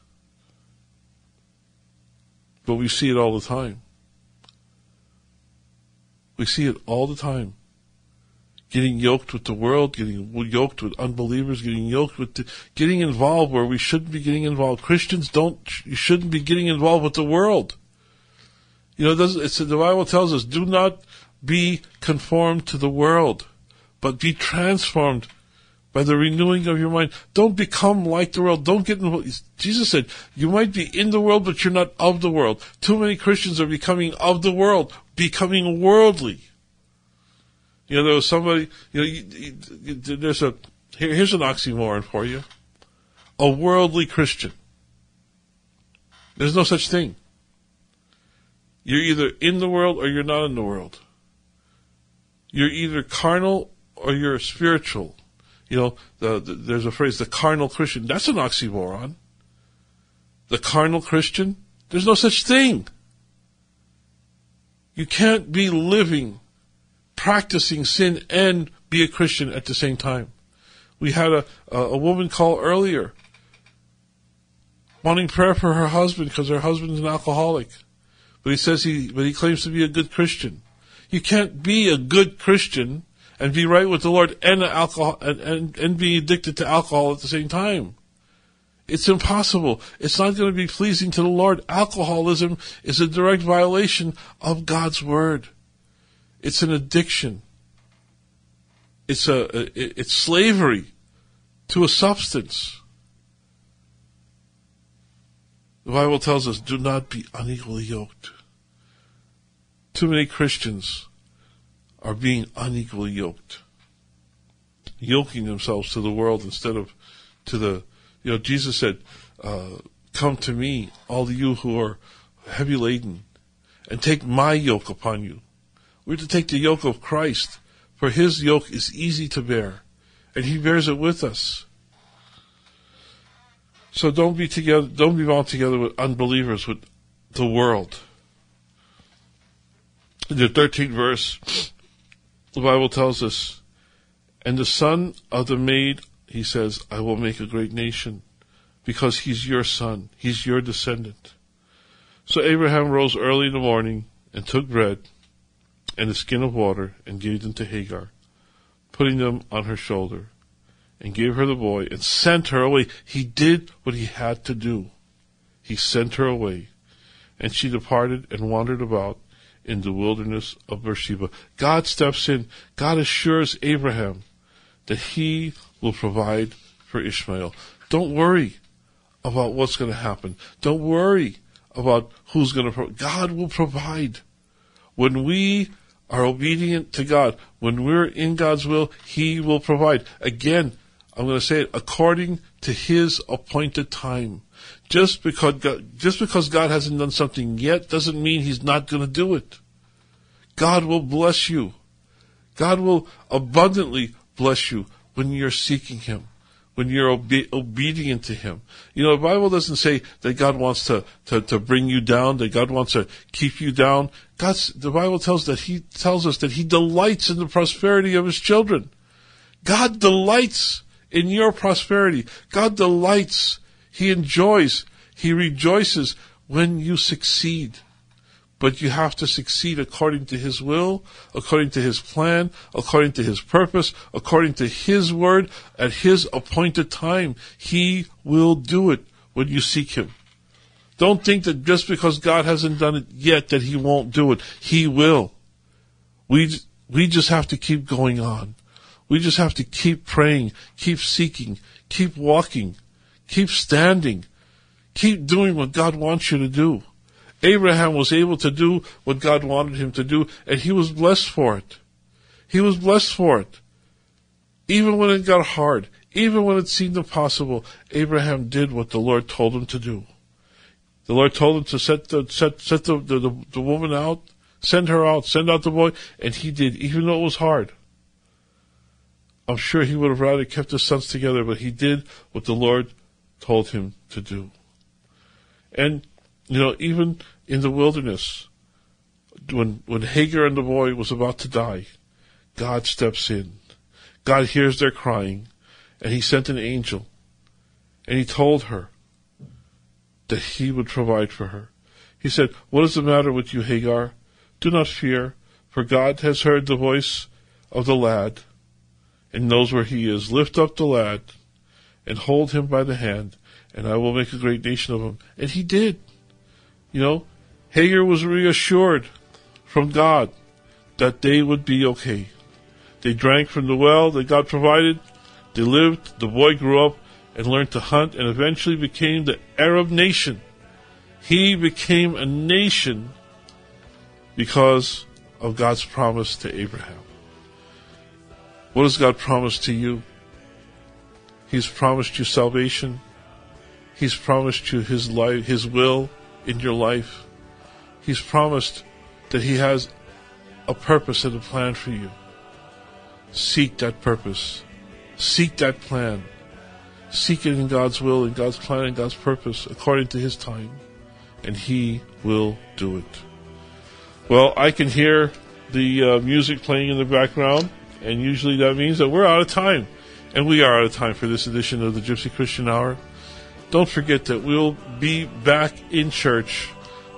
But we see it all the time. We see it all the time. Getting yoked with the world, getting yoked with unbelievers, getting yoked with, the, getting involved where we shouldn't be getting involved. Christians don't, you shouldn't be getting involved with the world. You know, it's, the Bible tells us, do not be conformed to the world, but be transformed by the renewing of your mind. Don't become like the world. Don't get involved. Jesus said, you might be in the world, but you're not of the world. Too many Christians are becoming of the world, becoming worldly. You know, there was somebody, you know, you, you, there's a, here, here's an oxymoron for you. A worldly Christian. There's no such thing. You're either in the world or you're not in the world. You're either carnal or you're spiritual. You know, the, the, there's a phrase, the carnal Christian. That's an oxymoron. The carnal Christian? There's no such thing. You can't be living, practicing sin, and be a Christian at the same time. We had a, a, a woman call earlier wanting prayer for her husband because her husband's an alcoholic. But he says he, but he claims to be a good Christian. You can't be a good Christian and be right with the Lord and alcohol and, and, and be addicted to alcohol at the same time. It's impossible. It's not going to be pleasing to the Lord. Alcoholism is a direct violation of God's word. It's an addiction. It's a, it's slavery to a substance. The Bible tells us, do not be unequally yoked. Too many Christians are being unequally yoked, yoking themselves to the world instead of to the, you know, Jesus said, uh, come to me, all you who are heavy laden, and take my yoke upon you. We're to take the yoke of Christ, for his yoke is easy to bear, and he bears it with us. So don't be together, don't be bound together with unbelievers, with the world. In the 13th verse, the Bible tells us, and the son of the maid, he says, I will make a great nation because he's your son. He's your descendant. So Abraham rose early in the morning and took bread and a skin of water and gave them to Hagar, putting them on her shoulder and gave her the boy and sent her away. He did what he had to do. He sent her away and she departed and wandered about in the wilderness of Beersheba. God steps in. God assures Abraham that he will provide for Ishmael. Don't worry about what's going to happen. Don't worry about who's going to provide. God will provide. When we are obedient to God, when we're in God's will, He will provide. Again, I'm going to say it according to His appointed time. Just because God, just because God hasn't done something yet doesn't mean He's not going to do it. God will bless you. God will abundantly bless you when you're seeking Him, when you're obe- obedient to Him. You know, the Bible doesn't say that God wants to, to, to bring you down, that God wants to keep you down. God's, the Bible tells that He tells us that He delights in the prosperity of His children. God delights in your prosperity. God delights. He enjoys. He rejoices when you succeed but you have to succeed according to His will, according to His plan, according to His purpose, according to His word, at His appointed time. He will do it when you seek Him. Don't think that just because God hasn't done it yet that He won't do it. He will. We, we just have to keep going on. We just have to keep praying, keep seeking, keep walking, keep standing, keep doing what God wants you to do. Abraham was able to do what God wanted him to do, and he was blessed for it. He was blessed for it. Even when it got hard, even when it seemed impossible, Abraham did what the Lord told him to do. The Lord told him to set the set set the, the, the, the woman out, send her out, send out the boy, and he did, even though it was hard. I'm sure he would have rather kept his sons together, but he did what the Lord told him to do. And, you know, even in the wilderness, when, when Hagar and the boy was about to die, God steps in. God hears their crying, and he sent an angel, and he told her that he would provide for her. He said, What is the matter with you, Hagar? Do not fear, for God has heard the voice of the lad and knows where he is. Lift up the lad and hold him by the hand, and I will make a great nation of him. And he did. You know, Hagar was reassured from God that they would be okay. They drank from the well that God provided. They lived. The boy grew up and learned to hunt and eventually became the Arab nation. He became a nation because of God's promise to Abraham. What has God promised to you? He's promised you salvation. He's promised you His life, His will in your life. He's promised that He has a purpose and a plan for you. Seek that purpose. Seek that plan. Seek it in God's will, in God's plan, and God's purpose, according to His time. And He will do it. Well, I can hear the uh, music playing in the background, and usually that means that we're out of time. And we are out of time for this edition of the Gypsy Christian Hour. Don't forget that we'll be back in church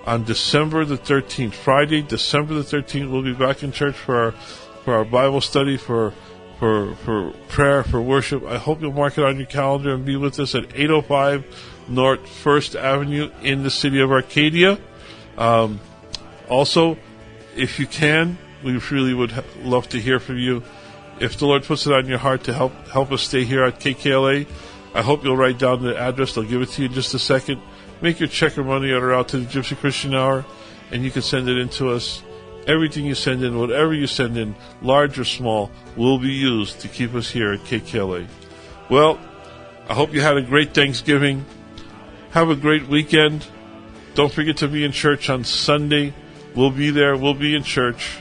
on December the 13th. Friday, December the 13th, we'll be back in church for our, for our Bible study, for, for, for prayer, for worship. I hope you'll mark it on your calendar and be with us at 805 North First Avenue in the city of Arcadia. Um, also, if you can, we really would ha- love to hear from you. If the Lord puts it on your heart to help help us stay here at KKLA, I hope you'll write down the address. I'll give it to you in just a second. Make your check or money order out to the Gypsy Christian Hour, and you can send it in to us. Everything you send in, whatever you send in, large or small, will be used to keep us here at KKLA. Well, I hope you had a great Thanksgiving. Have a great weekend. Don't forget to be in church on Sunday. We'll be there. We'll be in church.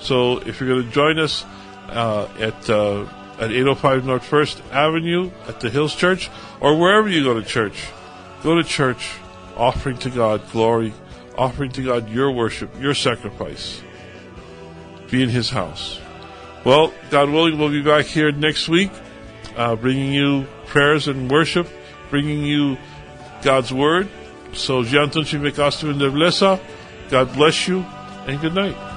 So if you're going to join us uh, at uh, at 805 North First Avenue at the Hills Church or wherever you go to church, go to church, offering to God glory, offering to God your worship, your sacrifice. Be in His house. Well, God willing, we'll be back here next week, uh, bringing you prayers and worship, bringing you God's word. So, Jean Tunchi Mekastum God bless you, and good night.